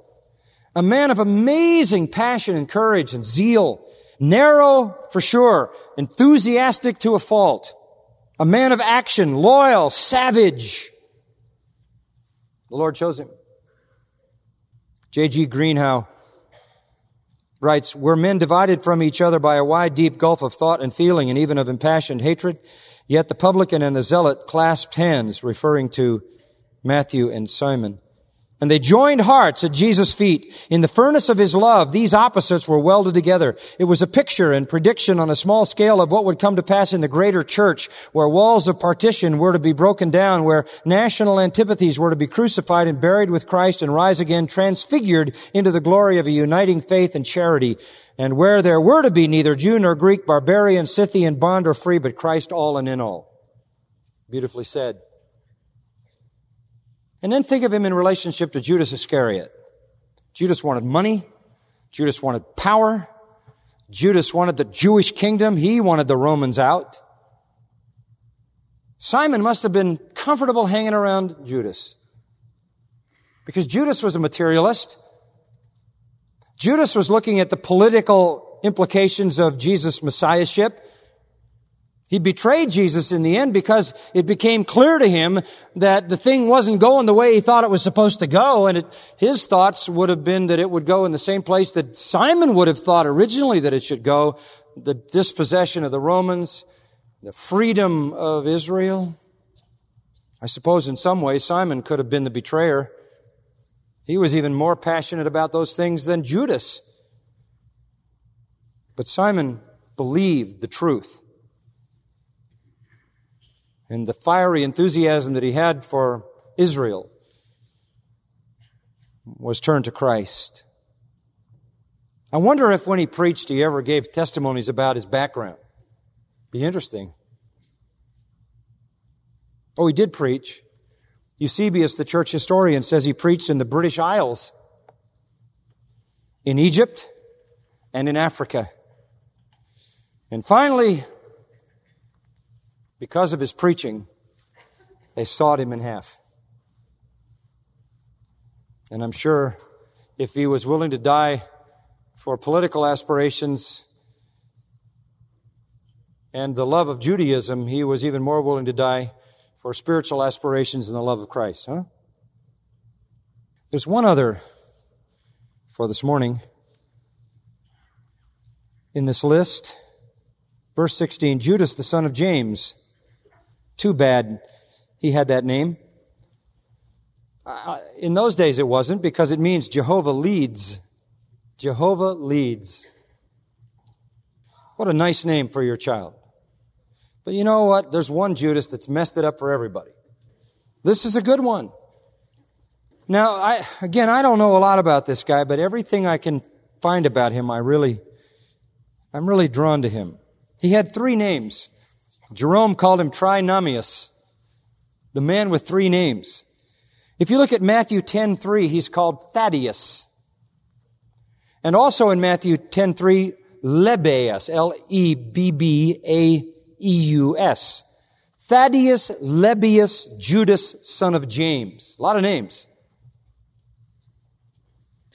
[SPEAKER 2] A man of amazing passion and courage and zeal. Narrow for sure. Enthusiastic to a fault. A man of action. Loyal. Savage. The Lord chose him. J.G. Greenhough writes, Were men divided from each other by a wide, deep gulf of thought and feeling and even of impassioned hatred, yet the publican and the zealot clasped hands, referring to Matthew and Simon. And they joined hearts at Jesus' feet. In the furnace of his love, these opposites were welded together. It was a picture and prediction on a small scale of what would come to pass in the greater church, where walls of partition were to be broken down, where national antipathies were to be crucified and buried with Christ and rise again, transfigured into the glory of a uniting faith and charity, and where there were to be neither Jew nor Greek, barbarian, Scythian, bond or free, but Christ all and in all. Beautifully said. And then think of him in relationship to Judas Iscariot. Judas wanted money. Judas wanted power. Judas wanted the Jewish kingdom. He wanted the Romans out. Simon must have been comfortable hanging around Judas. Because Judas was a materialist. Judas was looking at the political implications of Jesus' messiahship. He betrayed Jesus in the end because it became clear to him that the thing wasn't going the way he thought it was supposed to go. And it, his thoughts would have been that it would go in the same place that Simon would have thought originally that it should go. The dispossession of the Romans, the freedom of Israel. I suppose in some ways Simon could have been the betrayer. He was even more passionate about those things than Judas. But Simon believed the truth and the fiery enthusiasm that he had for Israel was turned to Christ. I wonder if when he preached, he ever gave testimonies about his background. Be interesting. Oh, he did preach. Eusebius, the church historian, says he preached in the British Isles, in Egypt, and in Africa. And finally, because of his preaching, they sawed him in half. And I'm sure if he was willing to die for political aspirations and the love of Judaism, he was even more willing to die for spiritual aspirations and the love of Christ, huh? There's one other for this morning in this list. Verse 16 Judas, the son of James too bad he had that name. In those days it wasn't because it means Jehovah leads. Jehovah leads. What a nice name for your child. But you know what? There's one Judas that's messed it up for everybody. This is a good one. Now, I, again, I don't know a lot about this guy, but everything I can find about him, I really, I'm really drawn to him. He had three names. Jerome called him Trinomius, the man with three names. If you look at Matthew 10:3, he's called Thaddeus. And also in Matthew 10:3, Lebbaeus, L E B B A E U S. Thaddeus Lebbaeus Judas, son of James. A lot of names.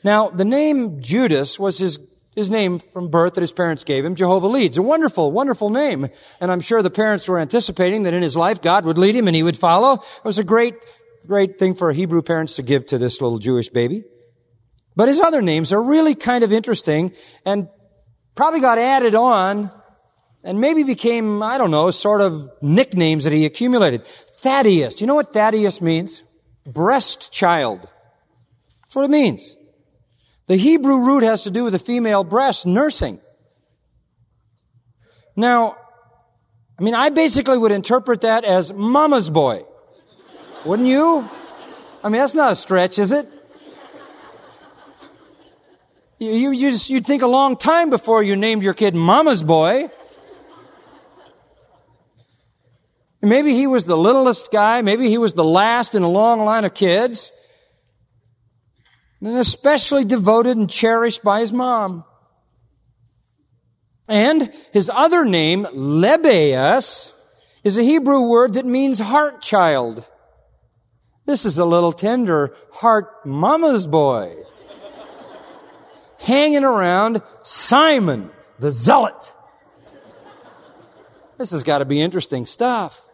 [SPEAKER 2] Now, the name Judas was his his name from birth that his parents gave him, Jehovah leads. A wonderful, wonderful name. And I'm sure the parents were anticipating that in his life God would lead him and he would follow. It was a great, great thing for Hebrew parents to give to this little Jewish baby. But his other names are really kind of interesting and probably got added on and maybe became, I don't know, sort of nicknames that he accumulated. Thaddeus. Do you know what Thaddeus means? Breast child. That's what it means. The Hebrew root has to do with the female breast, nursing. Now, I mean, I basically would interpret that as mama's boy. Wouldn't you? I mean, that's not a stretch, is it? You, you, you just, you'd think a long time before you named your kid mama's boy. Maybe he was the littlest guy. Maybe he was the last in a long line of kids and especially devoted and cherished by his mom. And his other name, Lebbaeus, is a Hebrew word that means heart child. This is a little tender heart mama's boy. Hanging around Simon, the zealot. This has got to be interesting stuff.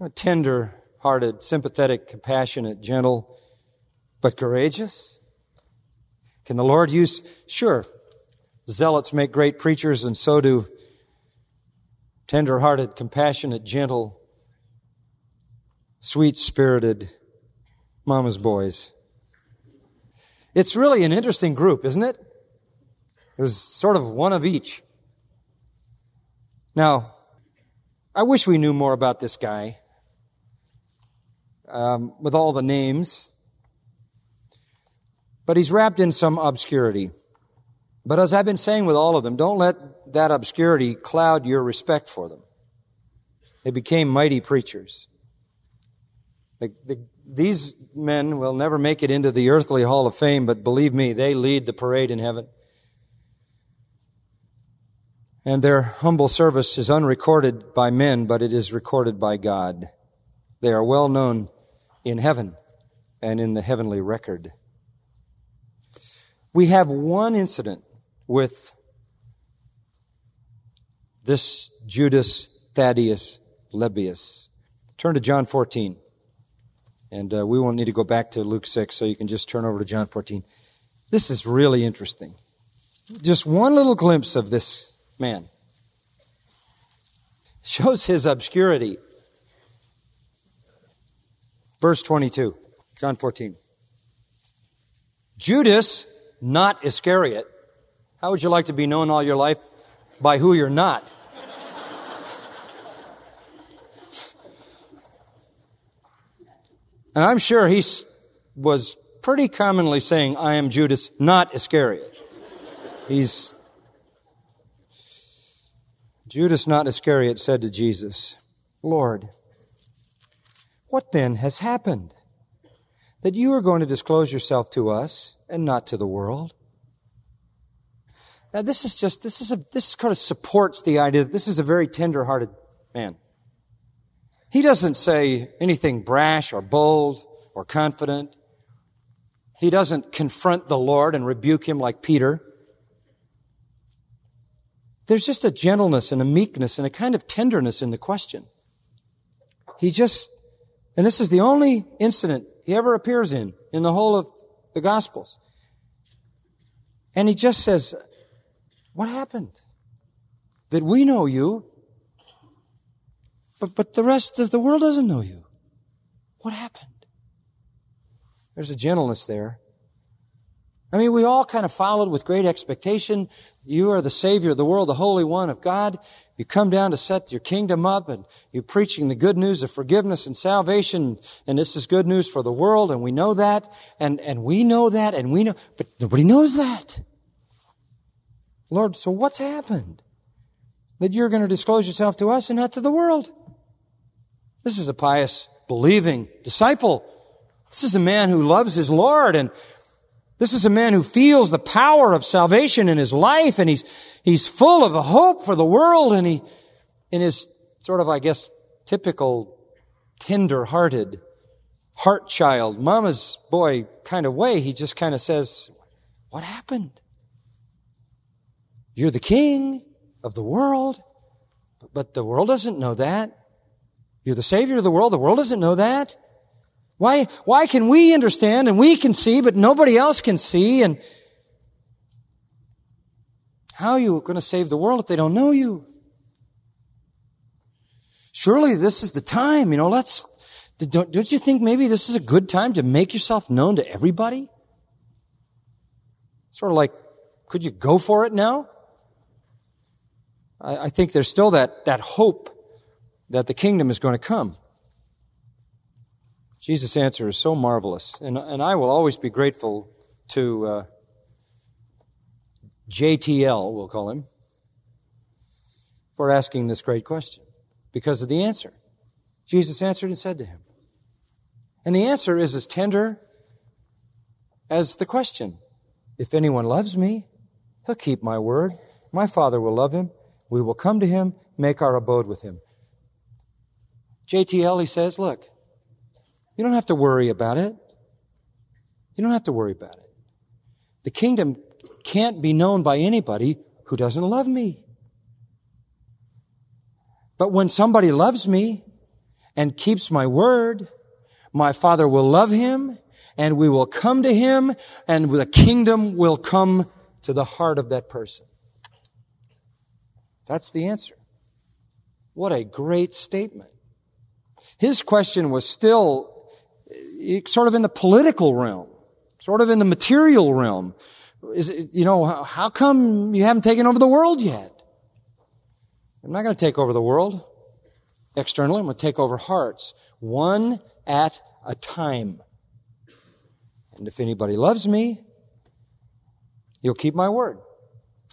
[SPEAKER 2] A tender hearted, sympathetic, compassionate, gentle, but courageous? Can the Lord use, sure, zealots make great preachers, and so do tender hearted, compassionate, gentle, sweet spirited mama's boys. It's really an interesting group, isn't it? There's sort of one of each. Now, I wish we knew more about this guy. Um, with all the names but he's wrapped in some obscurity. But as I've been saying with all of them, don't let that obscurity cloud your respect for them. They became mighty preachers. The, the, these men will never make it into the earthly hall of fame, but believe me, they lead the parade in heaven. And their humble service is unrecorded by men, but it is recorded by God. They are well known in heaven and in the heavenly record. We have one incident with This Judas Thaddeus Lebbaeus. Turn to John 14. And uh, we won't need to go back to Luke 6, so you can just turn over to John 14. This is really interesting. Just one little glimpse of this man shows his obscurity. Verse 22, John 14. Judas, not Iscariot. How would you like to be known all your life by who you're not? and I'm sure he was pretty commonly saying, I am Judas, not Iscariot. He's Judas, not Iscariot, said to Jesus, Lord, what then has happened? That you are going to disclose yourself to us and not to the world? Now this is just, this is a, this kind of supports the idea that this is a very tender-hearted man. He doesn't say anything brash or bold or confident. He doesn't confront the Lord and rebuke him like Peter. There's just a gentleness and a meekness and a kind of tenderness in the question. He just, and this is the only incident he ever appears in, in the whole of the Gospels. And he just says, What happened? That we know you, but, but the rest of the world doesn't know you. What happened? There's a gentleness there. I mean, we all kind of followed with great expectation. You are the Savior of the world, the Holy One of God. You come down to set your kingdom up and you're preaching the good news of forgiveness and salvation. And this is good news for the world. And we know that. And, and we know that. And we know, but nobody knows that. Lord, so what's happened? That you're going to disclose yourself to us and not to the world. This is a pious, believing disciple. This is a man who loves his Lord and this is a man who feels the power of salvation in his life and he's, he's full of the hope for the world and he, in his sort of, I guess, typical tender-hearted heart child, mama's boy kind of way, he just kind of says, what happened? You're the king of the world, but the world doesn't know that. You're the savior of the world. The world doesn't know that. Why, why can we understand and we can see, but nobody else can see? And how are you going to save the world if they don't know you? Surely this is the time, you know, let's, don't, don't you think maybe this is a good time to make yourself known to everybody? Sort of like, could you go for it now? I, I think there's still that, that hope that the kingdom is going to come. Jesus' answer is so marvelous, and, and I will always be grateful to uh, JTL, we'll call him, for asking this great question because of the answer. Jesus answered and said to him. And the answer is as tender as the question. If anyone loves me, he'll keep my word. My Father will love him. We will come to him, make our abode with him. JTL, he says, look, you don't have to worry about it. You don't have to worry about it. The kingdom can't be known by anybody who doesn't love me. But when somebody loves me and keeps my word, my Father will love him and we will come to him and the kingdom will come to the heart of that person. That's the answer. What a great statement. His question was still sort of in the political realm, sort of in the material realm. Is it, you know, how come you haven't taken over the world yet? I'm not going to take over the world externally. I'm going to take over hearts, one at a time. And if anybody loves me, he'll keep my word.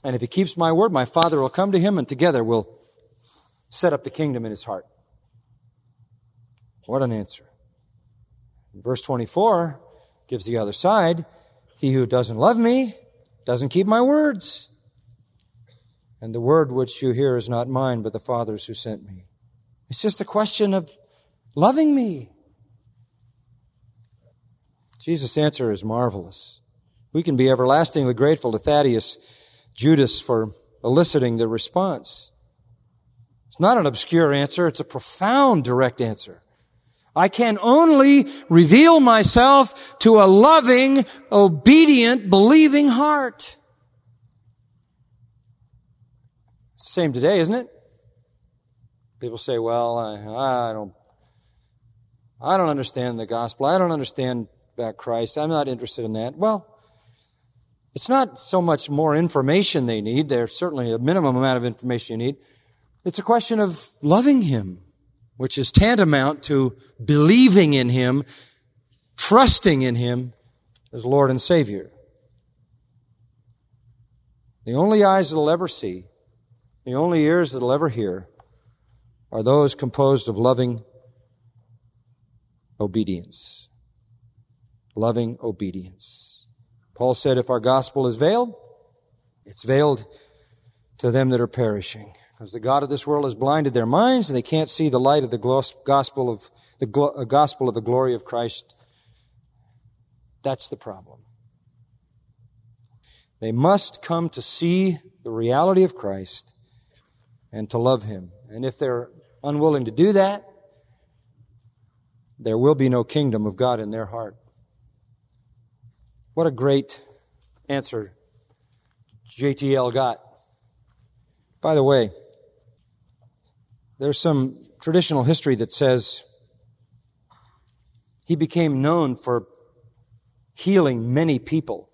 [SPEAKER 2] And if he keeps my word, my Father will come to him and together we'll set up the kingdom in his heart. What an answer. Verse 24 gives the other side. He who doesn't love me doesn't keep my words. And the word which you hear is not mine, but the Father's who sent me. It's just a question of loving me. Jesus' answer is marvelous. We can be everlastingly grateful to Thaddeus Judas for eliciting the response. It's not an obscure answer, it's a profound direct answer. I can only reveal myself to a loving, obedient, believing heart. Same today, isn't it? People say, well, I, I don't, I don't understand the gospel. I don't understand about Christ. I'm not interested in that. Well, it's not so much more information they need. There's certainly a minimum amount of information you need. It's a question of loving Him, which is tantamount to believing in Him, trusting in Him as Lord and Savior. The only eyes that'll ever see, the only ears that'll ever hear, are those composed of loving obedience. Loving obedience. Paul said, if our gospel is veiled, it's veiled to them that are perishing. Because the God of this world has blinded their minds and they can't see the light of the gospel of the uh, gospel of the glory of Christ. That's the problem. They must come to see the reality of Christ and to love Him. And if they're unwilling to do that, there will be no kingdom of God in their heart. What a great answer JTL got. By the way, there's some traditional history that says he became known for healing many people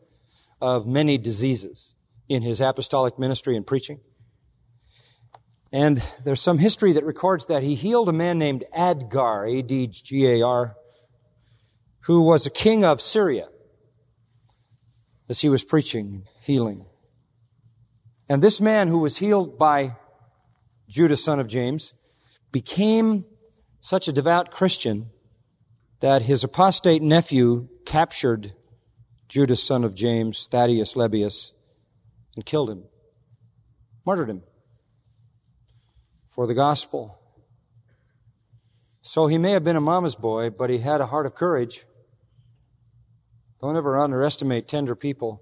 [SPEAKER 2] of many diseases in his apostolic ministry and preaching. And there's some history that records that he healed a man named Adgar, A-D-G-A-R, who was a king of Syria as he was preaching healing. And this man who was healed by Judas, son of James, became such a devout Christian that his apostate nephew captured Judas, son of James, Thaddeus Lebbaeus, and killed him, murdered him for the gospel. So he may have been a mama's boy, but he had a heart of courage. Don't ever underestimate tender people.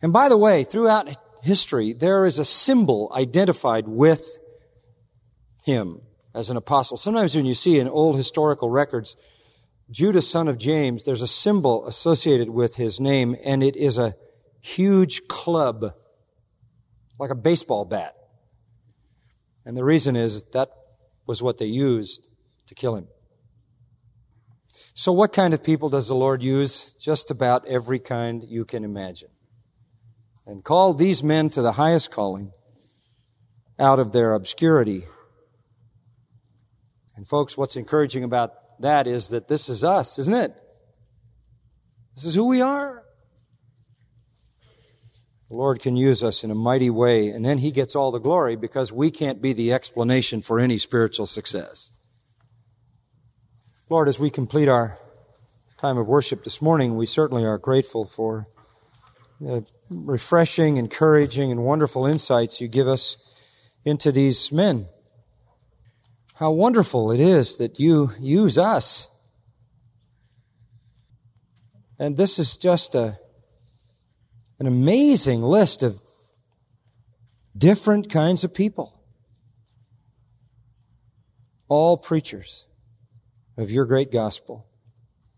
[SPEAKER 2] And by the way, throughout history, there is a symbol identified with him as an apostle. Sometimes when you see in old historical records, Judas, son of James, there's a symbol associated with his name, and it is a huge club, like a baseball bat. And the reason is that was what they used to kill him. So, what kind of people does the Lord use? Just about every kind you can imagine. And called these men to the highest calling out of their obscurity. And, folks, what's encouraging about that is that this is us, isn't it? This is who we are. The Lord can use us in a mighty way, and then He gets all the glory because we can't be the explanation for any spiritual success. Lord, as we complete our time of worship this morning, we certainly are grateful for the refreshing, encouraging, and wonderful insights you give us into these men. How wonderful it is that you use us. And this is just a, an amazing list of different kinds of people. All preachers of your great gospel.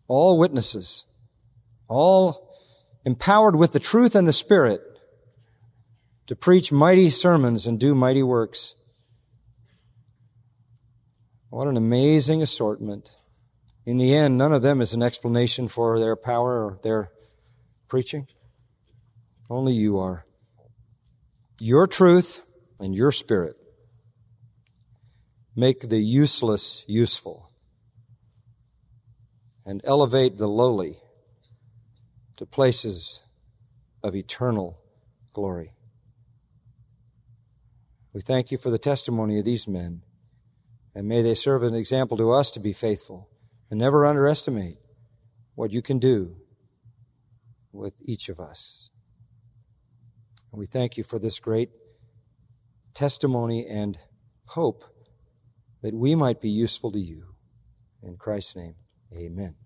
[SPEAKER 2] All witnesses, all empowered with the truth and the Spirit to preach mighty sermons and do mighty works. What an amazing assortment. In the end, none of them is an explanation for their power or their preaching. Only you are. Your truth and your spirit make the useless useful and elevate the lowly to places of eternal glory. We thank you for the testimony of these men, and may they serve as an example to us to be faithful and never underestimate what you can do with each of us. And we thank you for this great testimony and hope that we might be useful to you. In Christ's name. Amen.